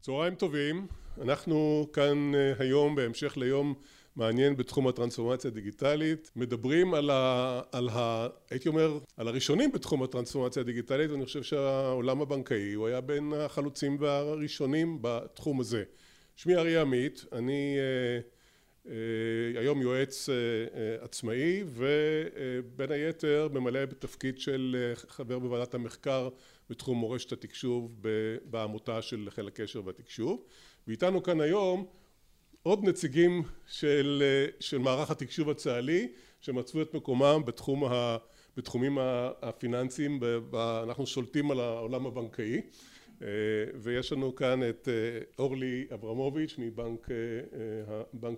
צהריים טובים, אנחנו כאן היום בהמשך ליום מעניין בתחום הטרנספורמציה הדיגיטלית, מדברים על ה... על ה... הייתי אומר על הראשונים בתחום הטרנספורמציה הדיגיטלית ואני חושב שהעולם הבנקאי הוא היה בין החלוצים והראשונים בתחום הזה. שמי אריה עמית, אני היום יועץ עצמאי ובין היתר ממלא בתפקיד של חבר בוועדת המחקר בתחום מורשת התקשוב בעמותה של חיל הקשר והתקשוב. ואיתנו כאן היום עוד נציגים של של מערך התקשוב הצה"לי שמצאו את מקומם בתחום בתחומים הפיננסיים אנחנו שולטים על העולם הבנקאי. ויש לנו כאן את אורלי אברמוביץ' מבנק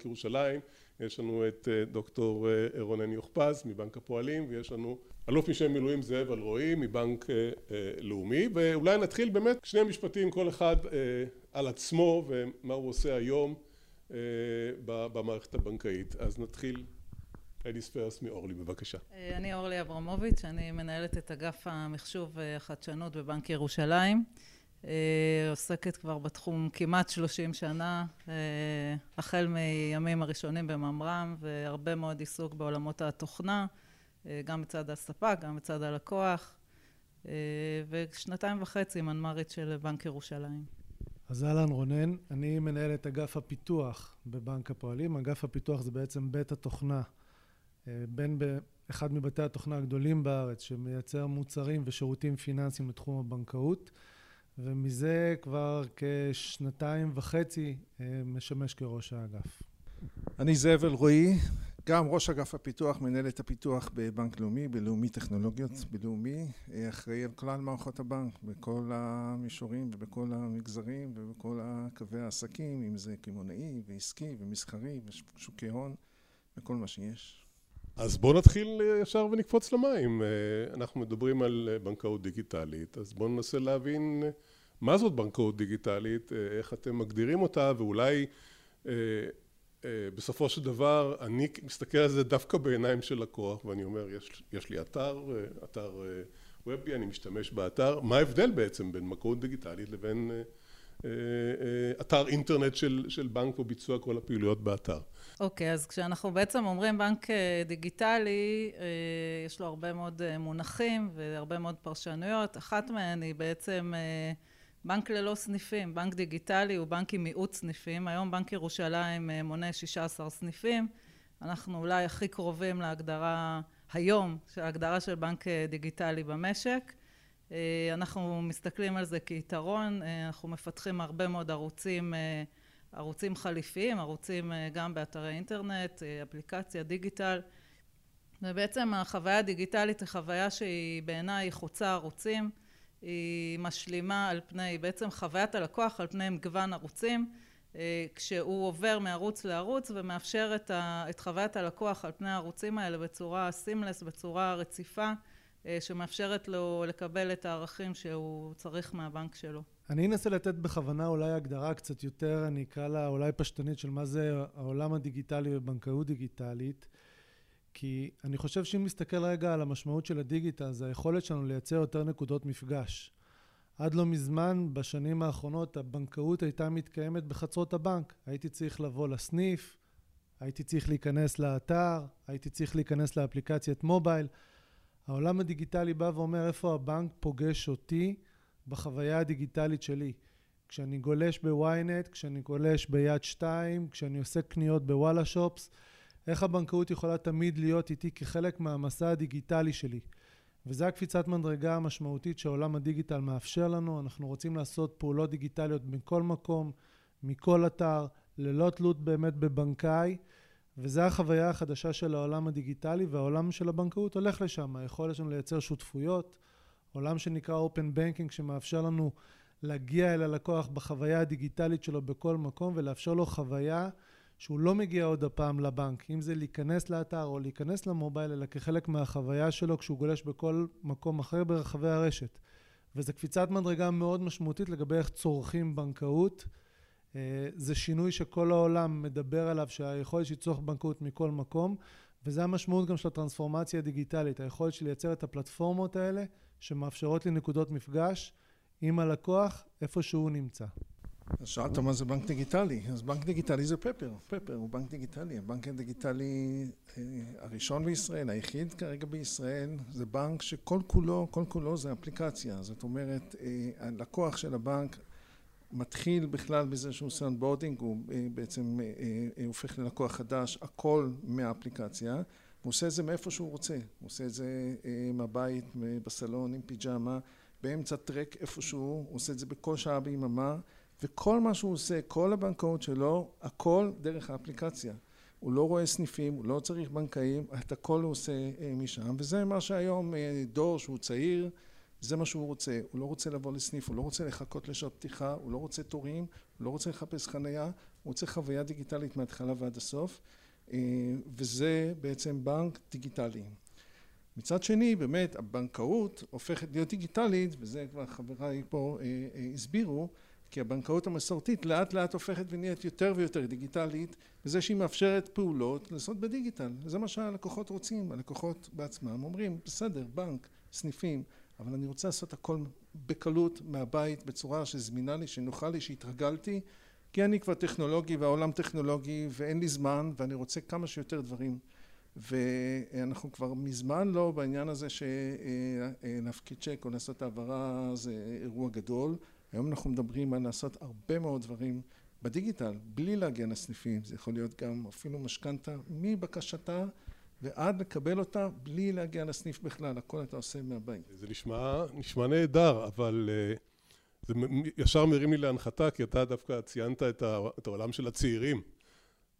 ירושלים. יש לנו את דוקטור רונן יוכפז מבנק הפועלים ויש לנו אלוף משנה במילואים זאב אלרועי מבנק לאומי ואולי נתחיל באמת שני משפטים כל אחד על עצמו ומה הוא עושה היום במערכת הבנקאית. אז נתחיל ladies first מאורלי בבקשה. אני אורלי אברמוביץ' אני מנהלת את אגף המחשוב והחדשנות בבנק ירושלים. עוסקת כבר בתחום כמעט שלושים שנה החל מימים הראשונים בממר"ם והרבה מאוד עיסוק בעולמות התוכנה גם בצד הספק גם בצד הלקוח ושנתיים וחצי מנמ"רית של בנק ירושלים. אז אהלן רונן, אני מנהל את אגף הפיתוח בבנק הפועלים, אגף הפיתוח זה בעצם בית התוכנה בין באחד מבתי התוכנה הגדולים בארץ שמייצר מוצרים ושירותים פיננסיים לתחום הבנקאות ומזה כבר כשנתיים וחצי משמש כראש האגף. אני זאב אלרועי, גם ראש אגף הפיתוח, מנהל את הפיתוח בבנק לאומי, בלאומי טכנולוגיות בלאומי, אחראי על כלל מערכות הבנק בכל המישורים ובכל המגזרים ובכל קווי העסקים אם זה קמעונאי ועסקי ומסחרי ושוקי הון וכל מה שיש. אז בואו נתחיל ישר ונקפוץ למים, אנחנו מדברים על בנקאות דיגיטלית אז בואו ננסה להבין מה זאת בנקאות דיגיטלית, איך אתם מגדירים אותה ואולי בסופו של דבר אני מסתכל על זה דווקא בעיניים של לקוח ואני אומר יש לי אתר, אתר וובי, אני משתמש באתר, מה ההבדל בעצם בין בנקאות דיגיטלית לבין אתר אינטרנט של בנק וביצוע כל הפעילויות באתר. אוקיי אז כשאנחנו בעצם אומרים בנק דיגיטלי יש לו הרבה מאוד מונחים והרבה מאוד פרשנויות, אחת מהן היא בעצם בנק ללא סניפים, בנק דיגיטלי הוא בנק עם מיעוט סניפים, היום בנק ירושלים מונה שישה עשר סניפים, אנחנו אולי הכי קרובים להגדרה היום, ההגדרה של בנק דיגיטלי במשק, אנחנו מסתכלים על זה כיתרון, אנחנו מפתחים הרבה מאוד ערוצים, ערוצים חליפיים, ערוצים גם באתרי אינטרנט, אפליקציה, דיגיטל. ובעצם החוויה הדיגיטלית היא חוויה שהיא בעיניי חוצה ערוצים היא משלימה על פני בעצם חוויית הלקוח על פני מגוון ערוצים כשהוא עובר מערוץ לערוץ ומאפשר את חוויית הלקוח על פני הערוצים האלה בצורה סימלס, בצורה רציפה שמאפשרת לו לקבל את הערכים שהוא צריך מהבנק שלו. אני אנסה לתת בכוונה אולי הגדרה קצת יותר אני אקרא לה אולי פשטנית של מה זה העולם הדיגיטלי ובנקאות דיגיטלית כי אני חושב שאם נסתכל רגע על המשמעות של הדיגיטל זה היכולת שלנו לייצר יותר נקודות מפגש. עד לא מזמן בשנים האחרונות הבנקאות הייתה מתקיימת בחצרות הבנק, הייתי צריך לבוא לסניף, הייתי צריך להיכנס לאתר, הייתי צריך להיכנס לאפליקציית מובייל, העולם הדיגיטלי בא ואומר איפה הבנק פוגש אותי בחוויה הדיגיטלית שלי. כשאני גולש בוויינט, כשאני גולש ביד שתיים, כשאני עושה קניות בוואלה שופס, איך הבנקאות יכולה תמיד להיות איתי כחלק מהמסע הדיגיטלי שלי? וזה הקפיצת מדרגה המשמעותית שעולם הדיגיטל מאפשר לנו, אנחנו רוצים לעשות פעולות דיגיטליות מכל מקום, מכל אתר, ללא תלות באמת בבנקאי וזה החוויה החדשה של העולם הדיגיטלי והעולם של הבנקאות הולך לשם, היכולת שלנו לייצר שותפויות, עולם שנקרא open banking שמאפשר לנו להגיע אל הלקוח בחוויה הדיגיטלית שלו בכל מקום ולאפשר לו חוויה שהוא לא מגיע עוד הפעם לבנק, אם זה להיכנס לאתר או להיכנס למובייל אלא כחלק מהחוויה שלו כשהוא גולש בכל מקום אחר ברחבי הרשת. וזה קפיצת מדרגה מאוד משמעותית לגבי איך צורכים בנקאות. זה שינוי שכל העולם מדבר עליו שהיכולת שצורך בנקאות מכל מקום וזה המשמעות גם של הטרנספורמציה הדיגיטלית, היכולת של לייצר את הפלטפורמות האלה שמאפשרות לי נקודות מפגש עם הלקוח איפה שהוא נמצא. אז שאלת מה זה בנק דיגיטלי, אז בנק דיגיטלי זה פפר, פפר הוא בנק דיגיטלי, הבנק הדיגיטלי אה, הראשון בישראל, היחיד כרגע בישראל, זה בנק שכל כולו, כל כולו זה אפליקציה, זאת אומרת אה, הלקוח של הבנק מתחיל בכלל בזה שהוא עושה onboarding, הוא אה, בעצם הופך ללקוח חדש, הכל מהאפליקציה, הוא עושה את זה מאיפה שהוא רוצה, הוא עושה את זה מהבית, בסלון, עם פיג'מה, באמצע טרק איפשהו, הוא עושה את זה בכל שעה ביממה וכל מה שהוא עושה, כל הבנקאות שלו, הכל דרך האפליקציה. הוא לא רואה סניפים, הוא לא צריך בנקאים, את הכל הוא עושה אה, משם, וזה מה שהיום אה, דור שהוא צעיר, זה מה שהוא רוצה. הוא לא רוצה לבוא לסניף, הוא לא רוצה לחכות לשעות פתיחה, הוא לא רוצה תורים, הוא לא רוצה לחפש חנייה, הוא רוצה חוויה דיגיטלית מההתחלה ועד הסוף, אה, וזה בעצם בנק דיגיטלי. מצד שני, באמת, הבנקאות הופכת להיות דיגיטלית, וזה כבר חבריי פה הסבירו, כי הבנקאות המסורתית לאט לאט הופכת ונהיית יותר ויותר דיגיטלית בזה שהיא מאפשרת פעולות לעשות בדיגיטל. זה מה שהלקוחות רוצים הלקוחות בעצמם אומרים בסדר בנק סניפים אבל אני רוצה לעשות הכל בקלות מהבית בצורה שזמינה לי שנוחה לי שהתרגלתי כי אני כבר טכנולוגי והעולם טכנולוגי ואין לי זמן ואני רוצה כמה שיותר דברים. ואנחנו כבר מזמן לא בעניין הזה שלהפקיד צ'ק או לעשות העברה זה אירוע גדול היום אנחנו מדברים על לעשות הרבה מאוד דברים בדיגיטל בלי להגיע לסניפים זה יכול להיות גם אפילו משכנתה מבקשתה ועד לקבל אותה בלי להגיע לסניף בכלל. הכל אתה עושה מהבית. זה נשמע נשמע נהדר אבל זה ישר מרים לי להנחתה כי אתה דווקא ציינת את העולם של הצעירים.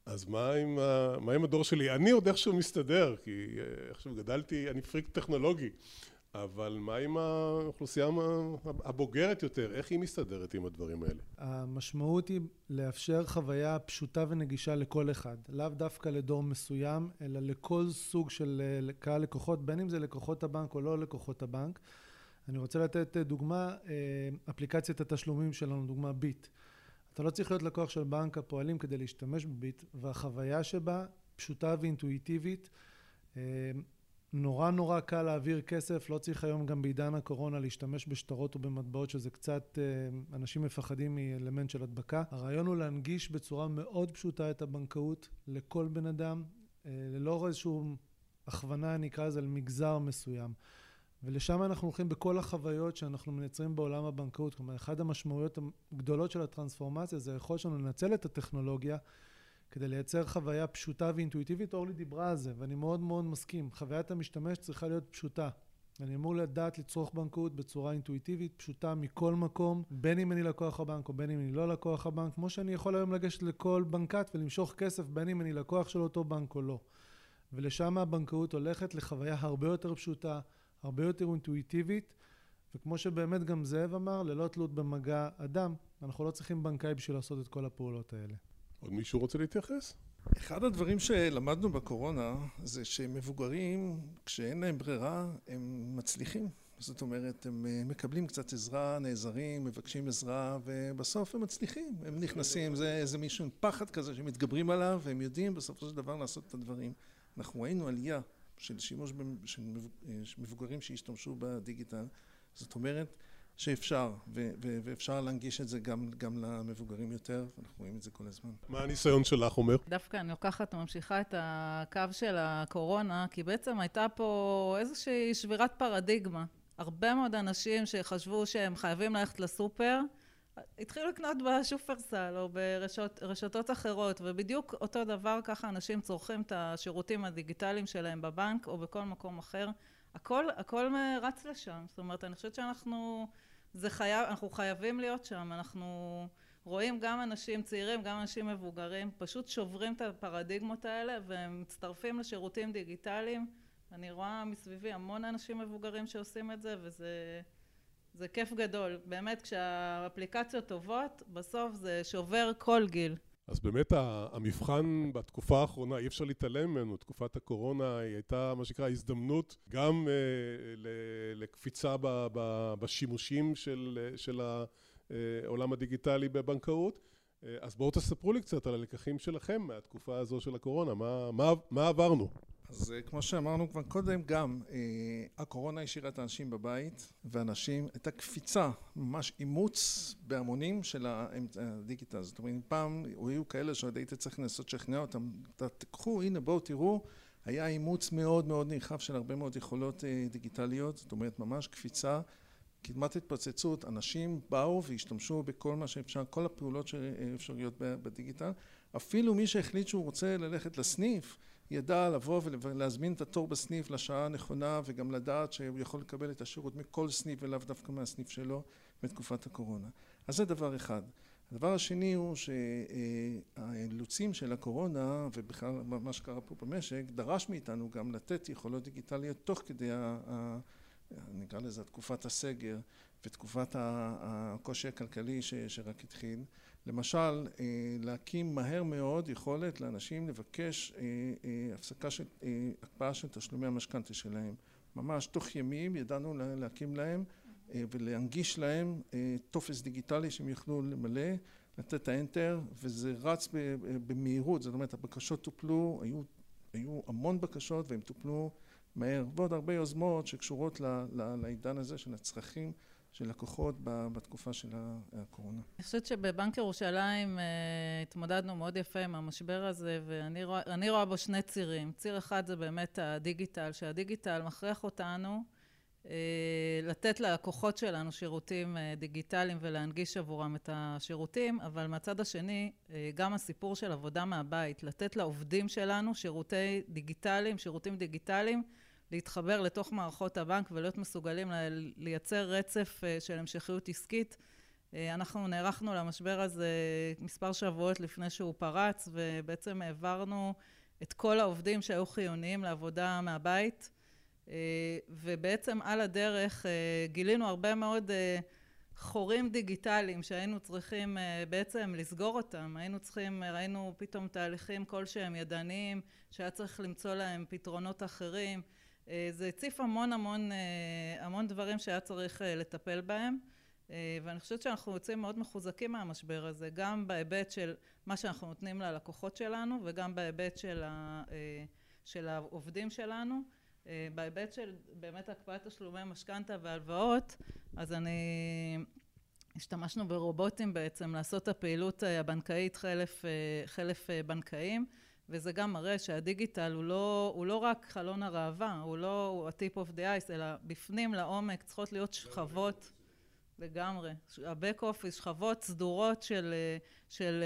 אז מה עם מה עם הדור שלי? אני עוד איכשהו מסתדר כי איכשהו גדלתי אני פריק טכנולוגי אבל מה עם האוכלוסייה הבוגרת יותר, איך היא מסתדרת עם הדברים האלה? המשמעות היא לאפשר חוויה פשוטה ונגישה לכל אחד, לאו דווקא לדור מסוים, אלא לכל סוג של קהל לקוחות, בין אם זה לקוחות הבנק או לא לקוחות הבנק. אני רוצה לתת דוגמה, אפליקציית התשלומים שלנו, דוגמה ביט. אתה לא צריך להיות לקוח של בנק הפועלים כדי להשתמש בביט, והחוויה שבה פשוטה ואינטואיטיבית. נורא נורא קל להעביר כסף, לא צריך היום גם בעידן הקורונה להשתמש בשטרות או במטבעות שזה קצת, אנשים מפחדים מאלמנט של הדבקה. הרעיון הוא להנגיש בצורה מאוד פשוטה את הבנקאות לכל בן אדם, ללא איזושהי הכוונה נקרא לזה למגזר מסוים. ולשם אנחנו הולכים בכל החוויות שאנחנו מייצרים בעולם הבנקאות. כלומר, אחת המשמעויות הגדולות של הטרנספורמציה זה היכולת שלנו לנצל את הטכנולוגיה כדי לייצר חוויה פשוטה ואינטואיטיבית, אורלי דיברה על זה ואני מאוד מאוד מסכים, חוויית המשתמש צריכה להיות פשוטה. אני אמור לדעת לצרוך בנקאות בצורה אינטואיטיבית, פשוטה מכל מקום, בין אם אני לקוח הבנק או בין אם אני לא לקוח הבנק, כמו שאני יכול היום לגשת לכל בנקט ולמשוך כסף בין אם אני לקוח של אותו בנק או לא. ולשם הבנקאות הולכת לחוויה הרבה יותר פשוטה, הרבה יותר אינטואיטיבית, וכמו שבאמת גם זאב אמר, ללא תלות במגע אדם, אנחנו לא צריכים בנקאי בשביל לעשות את כל הפעולות האלה. עוד מישהו רוצה להתייחס? אחד הדברים שלמדנו בקורונה זה שמבוגרים כשאין להם ברירה הם מצליחים. זאת אומרת הם מקבלים קצת עזרה, נעזרים, מבקשים עזרה ובסוף הם מצליחים. הם נכנסים, זה איזה מישהו עם פחד כזה שמתגברים עליו והם יודעים בסופו של דבר לעשות את הדברים. אנחנו ראינו עלייה של שימוש של מבוגרים שהשתמשו בדיגיטל. זאת אומרת שאפשר ואפשר להנגיש את זה גם למבוגרים יותר אנחנו רואים את זה כל הזמן. מה הניסיון שלך אומר? דווקא אני לוקחת וממשיכה את הקו של הקורונה כי בעצם הייתה פה איזושהי שבירת פרדיגמה הרבה מאוד אנשים שחשבו שהם חייבים ללכת לסופר התחילו לקנות בשופרסל או ברשתות אחרות ובדיוק אותו דבר ככה אנשים צורכים את השירותים הדיגיטליים שלהם בבנק או בכל מקום אחר הכל הכל רץ לשם. זאת אומרת אני חושבת שאנחנו זה חייב אנחנו חייבים להיות שם. אנחנו רואים גם אנשים צעירים גם אנשים מבוגרים פשוט שוברים את הפרדיגמות האלה והם מצטרפים לשירותים דיגיטליים. אני רואה מסביבי המון אנשים מבוגרים שעושים את זה וזה זה כיף גדול. באמת כשהאפליקציות טובות בסוף זה שובר כל גיל אז באמת המבחן בתקופה האחרונה אי אפשר להתעלם ממנו, תקופת הקורונה היא הייתה מה שנקרא הזדמנות גם לקפיצה בשימושים של העולם הדיגיטלי בבנקאות אז בואו תספרו לי קצת על הלקחים שלכם מהתקופה הזו של הקורונה, מה, מה, מה עברנו? אז כמו שאמרנו כבר קודם, גם הקורונה השאירה את האנשים בבית, ואנשים, הייתה קפיצה, ממש אימוץ בהמונים של הדיגיטל. זאת אומרת, פעם היו כאלה שעוד היית צריך לנסות לשכנע אותם, תקחו, הנה בואו תראו, היה אימוץ מאוד מאוד נרחב של הרבה מאוד יכולות דיגיטליות, זאת אומרת, ממש קפיצה, כמעט התפוצצות, אנשים באו והשתמשו בכל מה שאפשר, כל הפעולות שאפשריות בדיגיטל, אפילו מי שהחליט שהוא רוצה ללכת לסניף, ידע לבוא ולהזמין את התור בסניף לשעה הנכונה וגם לדעת שהוא יכול לקבל את השירות מכל סניף ולאו דווקא מהסניף שלו בתקופת הקורונה. אז זה דבר אחד. הדבר השני הוא שהאילוצים של הקורונה ובכלל מה שקרה פה במשק דרש מאיתנו גם לתת יכולות דיגיטליות תוך כדי נקרא לזה תקופת הסגר ותקופת הקושי הכלכלי שרק התחיל. למשל להקים מהר מאוד יכולת לאנשים לבקש הפסקה של הקפאה של תשלומי המשכנתא שלהם. ממש תוך ימים ידענו להקים להם ולהנגיש להם טופס דיגיטלי שהם יוכלו למלא לתת את האנטר וזה רץ במהירות. זאת אומרת הבקשות טופלו היו היו המון בקשות והם טופלו מהר. ועוד הרבה יוזמות שקשורות לעידן הזה של הצרכים של לקוחות בתקופה של הקורונה. אני חושבת שבבנק ירושלים התמודדנו מאוד יפה עם המשבר הזה ואני רואה בו שני צירים. ציר אחד זה באמת הדיגיטל, שהדיגיטל מכריח אותנו לתת ללקוחות שלנו שירותים דיגיטליים ולהנגיש עבורם את השירותים, אבל מהצד השני גם הסיפור של עבודה מהבית, לתת לעובדים שלנו שירותי דיגיטליים, שירותים דיגיטליים, להתחבר לתוך מערכות הבנק ולהיות מסוגלים לייצר רצף של המשכיות עסקית. אנחנו נערכנו למשבר הזה מספר שבועות לפני שהוא פרץ ובעצם העברנו את כל העובדים שהיו חיוניים לעבודה מהבית. ובעצם על הדרך גילינו הרבה מאוד חורים דיגיטליים שהיינו צריכים בעצם לסגור אותם, היינו צריכים, ראינו פתאום תהליכים כלשהם ידניים שהיה צריך למצוא להם פתרונות אחרים, זה הציף המון המון המון דברים שהיה צריך לטפל בהם ואני חושבת שאנחנו יוצאים מאוד מחוזקים מהמשבר הזה, גם בהיבט של מה שאנחנו נותנים ללקוחות שלנו וגם בהיבט של העובדים שלנו. בהיבט של באמת הקפאת תשלומי משכנתא והלוואות, אז אני השתמשנו ברובוטים בעצם לעשות את הפעילות הבנקאית חלף בנקאיים וזה גם מראה שהדיגיטל הוא לא, הוא לא רק חלון הראווה, הוא לא ה-tip of the ice, אלא בפנים לעומק צריכות להיות שכבות לגמרי, ה-back office, שכבות סדורות של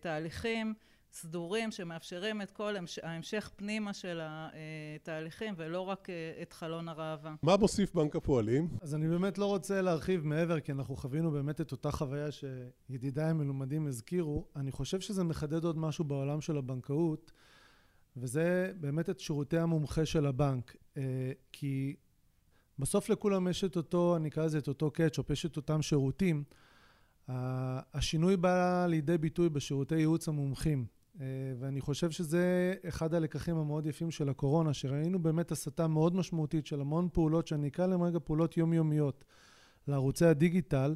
תהליכים סדורים שמאפשרים את כל ההמשך פנימה של התהליכים ולא רק את חלון הראווה. מה מוסיף בנק הפועלים? אז אני באמת לא רוצה להרחיב מעבר כי אנחנו חווינו באמת את אותה חוויה שידידיי המלומדים הזכירו, אני חושב שזה מחדד עוד משהו בעולם של הבנקאות וזה באמת את שירותי המומחה של הבנק כי בסוף לכולם יש את אותו, אני אקרא לזה את אותו קאצ'ופ, יש את אותם שירותים השינוי בא לידי ביטוי בשירותי ייעוץ המומחים ואני חושב שזה אחד הלקחים המאוד יפים של הקורונה שראינו באמת הסטה מאוד משמעותית של המון פעולות שאני אקרא להם רגע פעולות יומיומיות לערוצי הדיגיטל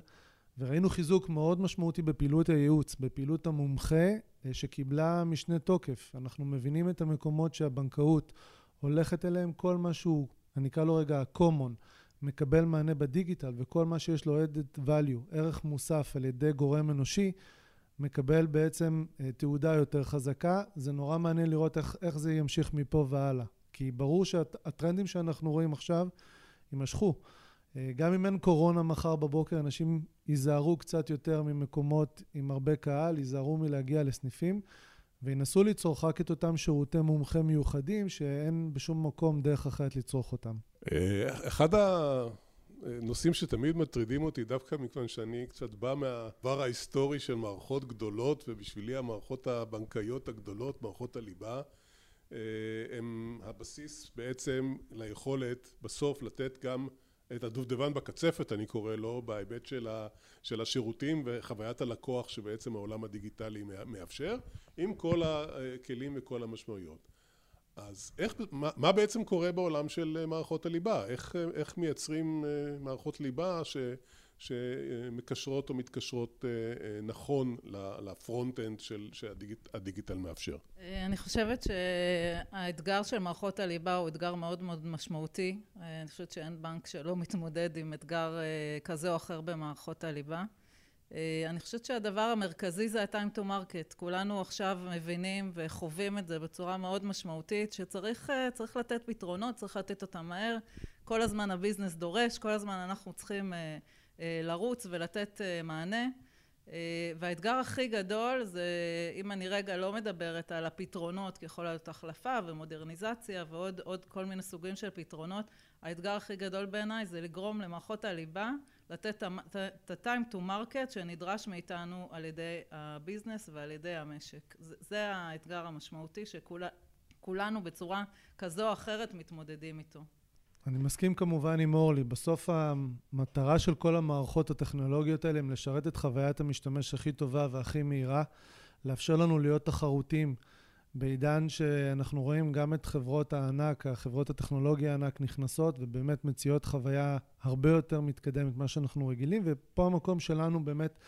וראינו חיזוק מאוד משמעותי בפעילות הייעוץ, בפעילות המומחה שקיבלה משנה תוקף. אנחנו מבינים את המקומות שהבנקאות הולכת אליהם, כל משהו, אני אקרא לו רגע common, מקבל מענה בדיגיטל וכל מה שיש לו added value, ערך מוסף על ידי גורם אנושי, מקבל בעצם תעודה יותר חזקה. זה נורא מעניין לראות איך, איך זה ימשיך מפה והלאה. כי ברור שהטרנדים שאנחנו רואים עכשיו יימשכו. גם אם אין קורונה מחר בבוקר, אנשים ייזהרו קצת יותר ממקומות עם הרבה קהל, ייזהרו מלהגיע לסניפים וינסו לצרוך רק את אותם שירותי מומחה מיוחדים שאין בשום מקום דרך אחרת לצרוך אותם. אחד הנושאים שתמיד מטרידים אותי, דווקא מכיוון שאני קצת בא מהעבר ההיסטורי של מערכות גדולות ובשבילי המערכות הבנקאיות הגדולות, מערכות הליבה, הם הבסיס בעצם ליכולת בסוף לתת גם את הדובדבן בקצפת אני קורא לו, בהיבט של השירותים וחוויית הלקוח שבעצם העולם הדיגיטלי מאפשר, עם כל הכלים וכל המשמעויות. אז איך, מה בעצם קורה בעולם של מערכות הליבה? איך מייצרים מערכות ליבה שמקשרות או מתקשרות נכון ל front-end שהדיגיטל מאפשר. אני חושבת שהאתגר של מערכות הליבה הוא אתגר מאוד מאוד משמעותי. אני חושבת שאין בנק שלא מתמודד עם אתגר כזה או אחר במערכות הליבה. אני חושבת שהדבר המרכזי זה ה-time to market. כולנו עכשיו מבינים וחווים את זה בצורה מאוד משמעותית, שצריך לתת פתרונות, צריך לתת אותם מהר. כל הזמן הביזנס דורש, כל הזמן אנחנו צריכים לרוץ ולתת מענה. והאתגר הכי גדול זה, אם אני רגע לא מדברת על הפתרונות, כי יכול להיות החלפה ומודרניזציה ועוד כל מיני סוגים של פתרונות, האתגר הכי גדול בעיניי זה לגרום למערכות הליבה לתת את ה-time to market שנדרש מאיתנו על ידי הביזנס ועל ידי המשק. זה האתגר המשמעותי שכולנו בצורה כזו או אחרת מתמודדים איתו. אני מסכים כמובן עם אורלי. בסוף המטרה של כל המערכות הטכנולוגיות האלה הם לשרת את חוויית המשתמש הכי טובה והכי מהירה, לאפשר לנו להיות תחרותיים בעידן שאנחנו רואים גם את חברות הענק, החברות הטכנולוגיה הענק נכנסות ובאמת מציעות חוויה הרבה יותר מתקדמת ממה שאנחנו רגילים, ופה המקום שלנו באמת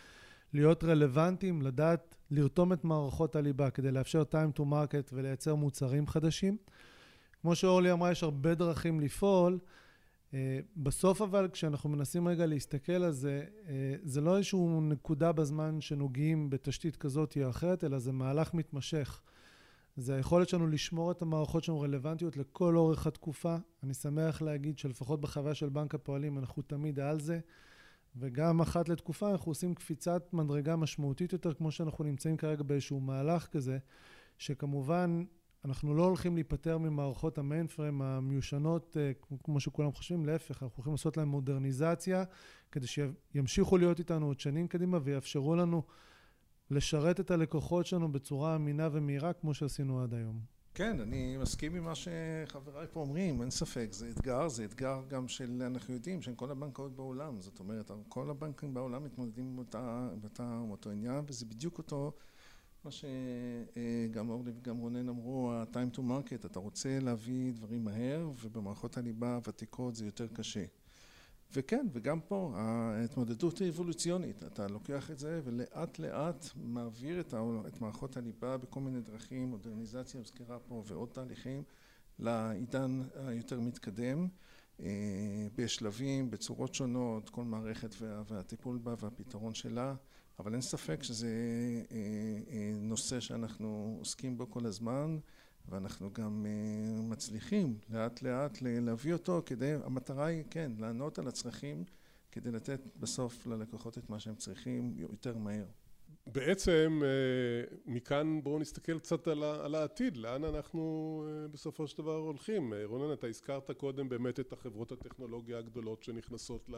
להיות רלוונטיים, לדעת לרתום את מערכות הליבה כדי לאפשר time to market ולייצר מוצרים חדשים. כמו שאורלי אמרה, יש הרבה דרכים לפעול. בסוף אבל כשאנחנו מנסים רגע להסתכל על זה, זה לא איזשהו נקודה בזמן שנוגעים בתשתית כזאת או אחרת, אלא זה מהלך מתמשך. זה היכולת שלנו לשמור את המערכות שלנו רלוונטיות לכל אורך התקופה. אני שמח להגיד שלפחות בחוויה של בנק הפועלים אנחנו תמיד על זה, וגם אחת לתקופה אנחנו עושים קפיצת מדרגה משמעותית יותר, כמו שאנחנו נמצאים כרגע באיזשהו מהלך כזה, שכמובן אנחנו לא הולכים להיפטר ממערכות המיינפריים המיושנות כמו שכולם חושבים, להפך, אנחנו הולכים לעשות להם מודרניזציה כדי שימשיכו להיות איתנו עוד שנים קדימה ויאפשרו לנו לשרת את הלקוחות שלנו בצורה אמינה ומהירה כמו שעשינו עד היום. כן, אני מסכים עם מה שחבריי פה אומרים, אין ספק, זה אתגר, זה אתגר גם של, אנחנו יודעים, של כל הבנקאות בעולם, זאת אומרת, כל הבנקים בעולם מתמודדים עם אותו עניין וזה בדיוק אותו מה שגם אורלי וגם רונן אמרו, ה-time to market, אתה רוצה להביא דברים מהר ובמערכות הליבה הוותיקות זה יותר קשה. וכן, וגם פה ההתמודדות היא אבולוציונית, אתה לוקח את זה ולאט לאט מעביר את מערכות הליבה בכל מיני דרכים, מודרניזציה הוזכרה פה ועוד תהליכים לעידן היותר מתקדם בשלבים, בצורות שונות, כל מערכת והטיפול בה והפתרון שלה, אבל אין ספק שזה נושא שאנחנו עוסקים בו כל הזמן ואנחנו גם מצליחים לאט לאט להביא אותו כדי, המטרה היא כן, לענות על הצרכים כדי לתת בסוף ללקוחות את מה שהם צריכים יותר מהר. בעצם מכאן בואו נסתכל קצת על העתיד, לאן אנחנו בסופו של דבר הולכים. רונן, אתה הזכרת קודם באמת את החברות הטכנולוגיה הגדולות שנכנסות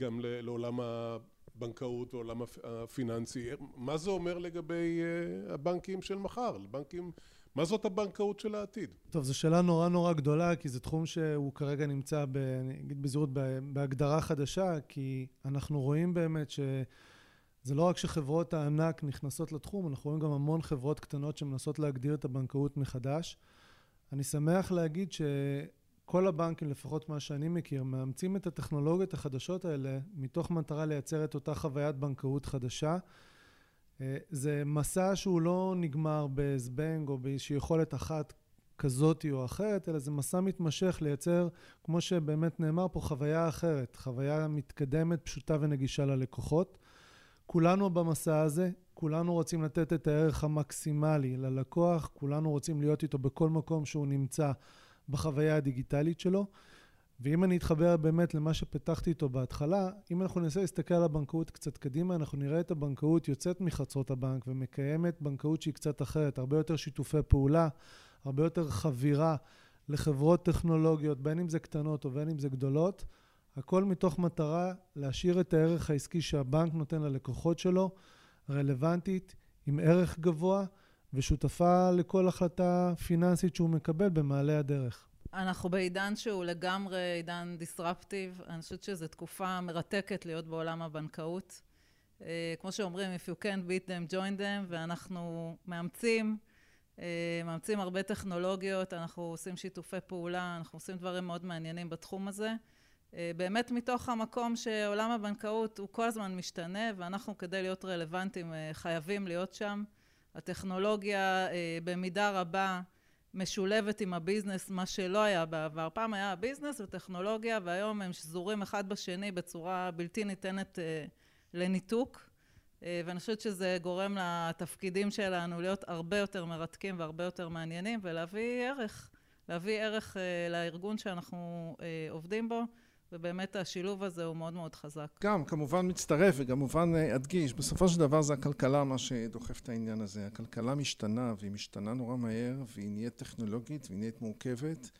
גם לעולם הבנקאות ועולם הפיננסי. מה זה אומר לגבי הבנקים של מחר? לבנקים, מה זאת הבנקאות של העתיד? טוב, זו שאלה נורא נורא גדולה, כי זה תחום שהוא כרגע נמצא, אני אגיד בזהירות, בהגדרה חדשה, כי אנחנו רואים באמת שזה לא רק שחברות הענק נכנסות לתחום, אנחנו רואים גם המון חברות קטנות שמנסות להגדיר את הבנקאות מחדש. אני שמח להגיד שכל הבנקים, לפחות מה שאני מכיר, מאמצים את הטכנולוגיות החדשות האלה מתוך מטרה לייצר את אותה חוויית בנקאות חדשה. זה מסע שהוא לא נגמר בזבנג או באיזושהי יכולת אחת כזאת או אחרת, אלא זה מסע מתמשך לייצר, כמו שבאמת נאמר פה, חוויה אחרת, חוויה מתקדמת, פשוטה ונגישה ללקוחות. כולנו במסע הזה, כולנו רוצים לתת את הערך המקסימלי ללקוח, כולנו רוצים להיות איתו בכל מקום שהוא נמצא בחוויה הדיגיטלית שלו. ואם אני אתחבר באמת למה שפתחתי איתו בהתחלה, אם אנחנו ננסה להסתכל על הבנקאות קצת קדימה, אנחנו נראה את הבנקאות יוצאת מחצרות הבנק ומקיימת בנקאות שהיא קצת אחרת, הרבה יותר שיתופי פעולה, הרבה יותר חבירה לחברות טכנולוגיות, בין אם זה קטנות ובין אם זה גדולות, הכל מתוך מטרה להשאיר את הערך העסקי שהבנק נותן ללקוחות שלו, רלוונטית, עם ערך גבוה ושותפה לכל החלטה פיננסית שהוא מקבל במעלה הדרך. אנחנו בעידן שהוא לגמרי עידן disruptive, אני חושבת שזו תקופה מרתקת להיות בעולם הבנקאות. כמו שאומרים, if you can't beat them, join them, ואנחנו מאמצים, מאמצים הרבה טכנולוגיות, אנחנו עושים שיתופי פעולה, אנחנו עושים דברים מאוד מעניינים בתחום הזה, באמת מתוך המקום שעולם הבנקאות הוא כל הזמן משתנה ואנחנו כדי להיות רלוונטיים חייבים להיות שם. הטכנולוגיה במידה רבה משולבת עם הביזנס, מה שלא היה בעבר. פעם היה הביזנס וטכנולוגיה והיום הם שזורים אחד בשני בצורה בלתי ניתנת לניתוק ואני חושבת שזה גורם לתפקידים שלנו להיות הרבה יותר מרתקים והרבה יותר מעניינים ולהביא ערך, להביא ערך לארגון שאנחנו עובדים בו ובאמת השילוב הזה הוא מאוד מאוד חזק. גם כמובן מצטרף וכמובן אדגיש, בסופו של דבר זה הכלכלה מה שדוחף את העניין הזה. הכלכלה משתנה והיא משתנה נורא מהר והיא נהיית טכנולוגית והיא נהיית מורכבת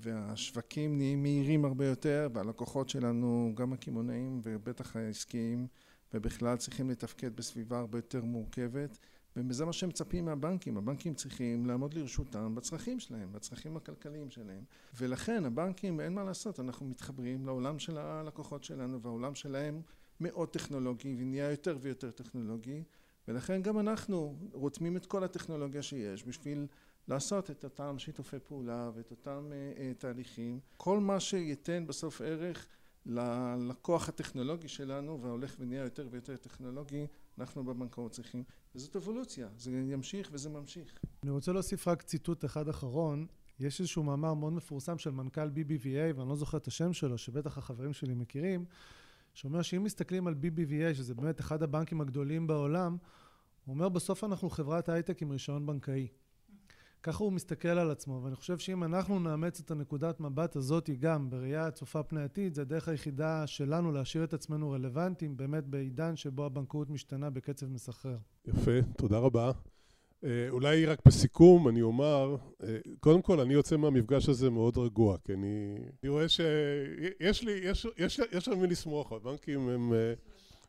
והשווקים נהיים מהירים הרבה יותר והלקוחות שלנו גם הקמעונאים ובטח העסקיים ובכלל צריכים לתפקד בסביבה הרבה יותר מורכבת וזה מה שמצפים מהבנקים. הבנקים צריכים לעמוד לרשותם בצרכים שלהם, בצרכים הכלכליים שלהם. ולכן הבנקים אין מה לעשות אנחנו מתחברים לעולם של הלקוחות שלנו והעולם שלהם מאוד טכנולוגי ונהיה יותר ויותר טכנולוגי. ולכן גם אנחנו רותמים את כל הטכנולוגיה שיש בשביל לעשות את אותם שיתופי פעולה ואת אותם תהליכים. כל מה שייתן בסוף ערך ללקוח הטכנולוגי שלנו והולך ונהיה יותר ויותר טכנולוגי אנחנו בבנקאות צריכים וזאת אבולוציה זה ימשיך וזה ממשיך. אני רוצה להוסיף רק ציטוט אחד אחרון יש איזשהו מאמר מאוד מפורסם של מנכ"ל BBVA ואני לא זוכר את השם שלו שבטח החברים שלי מכירים שאומר שאם מסתכלים על BBVA שזה באמת אחד הבנקים הגדולים בעולם הוא אומר בסוף אנחנו חברת הייטק עם רישיון בנקאי ככה הוא מסתכל על עצמו ואני חושב שאם אנחנו נאמץ את הנקודת מבט הזאת גם בראייה צופה פני עתיד זה הדרך היחידה שלנו להשאיר את עצמנו רלוונטיים באמת בעידן שבו הבנקאות משתנה בקצב מסחרר. יפה, תודה רבה. אולי רק בסיכום אני אומר, קודם כל אני יוצא מהמפגש הזה מאוד רגוע כי אני רואה שיש לי, יש על מי לסמוך, הבנקים הם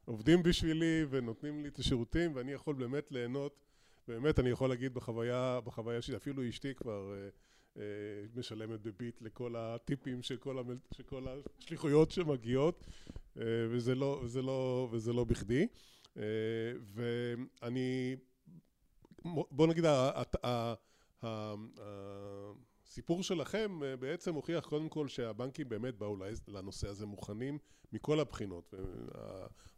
עובדים בשבילי ונותנים לי את השירותים ואני יכול באמת ליהנות באמת אני יכול להגיד בחוויה, בחוויה שלי, אפילו אשתי כבר משלמת בביט לכל הטיפים של כל השליחויות שמגיעות וזה לא בכדי. ואני, בוא נגיד הסיפור שלכם בעצם הוכיח קודם כל שהבנקים באמת באו לנושא הזה מוכנים מכל הבחינות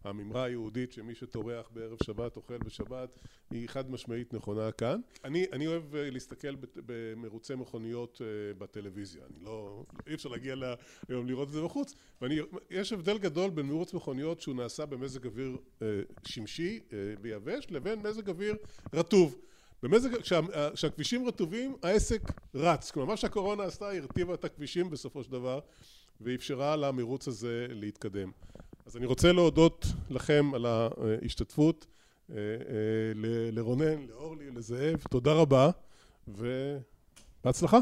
והאמרה היהודית שמי שטורח בערב שבת אוכל בשבת היא חד משמעית נכונה כאן. אני אוהב להסתכל במרוצי מכוניות בטלוויזיה, אני לא, אי אפשר להגיע היום לראות את זה בחוץ ויש הבדל גדול בין מרוץ מכוניות שהוא נעשה במזג אוויר שמשי ויבש לבין מזג אוויר רטוב. כשהכבישים רטובים העסק רץ, כלומר מה שהקורונה עשתה היא הרטיבה את הכבישים בסופו של דבר ואפשרה למרוץ הזה להתקדם. אז אני רוצה להודות לכם על ההשתתפות, לרונן, לאורלי, לזאב, תודה רבה ובהצלחה